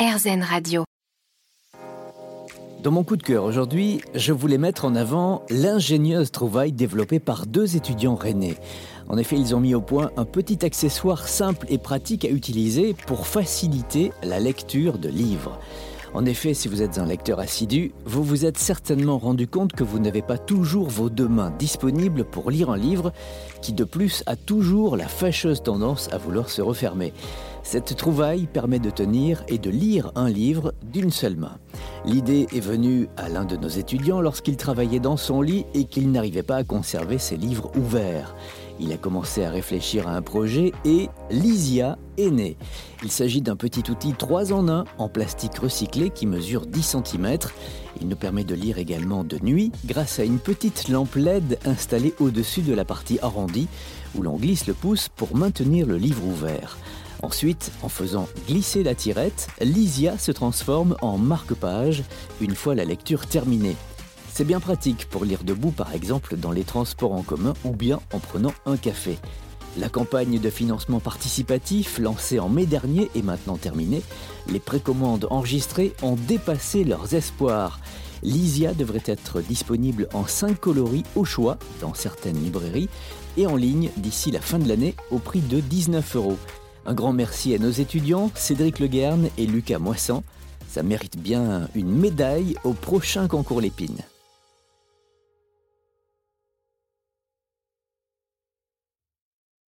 RZN Radio. Dans mon coup de cœur aujourd'hui, je voulais mettre en avant l'ingénieuse trouvaille développée par deux étudiants rennais. En effet, ils ont mis au point un petit accessoire simple et pratique à utiliser pour faciliter la lecture de livres. En effet, si vous êtes un lecteur assidu, vous vous êtes certainement rendu compte que vous n'avez pas toujours vos deux mains disponibles pour lire un livre qui de plus a toujours la fâcheuse tendance à vouloir se refermer. Cette trouvaille permet de tenir et de lire un livre d'une seule main. L'idée est venue à l'un de nos étudiants lorsqu'il travaillait dans son lit et qu'il n'arrivait pas à conserver ses livres ouverts. Il a commencé à réfléchir à un projet et Lysia est née. Il s'agit d'un petit outil 3 en 1 en plastique recyclé qui mesure 10 cm. Il nous permet de lire également de nuit grâce à une petite lampe LED installée au-dessus de la partie arrondie où l'on glisse le pouce pour maintenir le livre ouvert. Ensuite, en faisant glisser la tirette, Lysia se transforme en marque-page une fois la lecture terminée. C'est bien pratique pour lire debout par exemple dans les transports en commun ou bien en prenant un café. La campagne de financement participatif lancée en mai dernier est maintenant terminée. Les précommandes enregistrées ont dépassé leurs espoirs. Lysia devrait être disponible en 5 coloris au choix dans certaines librairies et en ligne d'ici la fin de l'année au prix de 19 euros. Un grand merci à nos étudiants, Cédric Leguerne et Lucas Moissan. Ça mérite bien une médaille au prochain concours Lépine.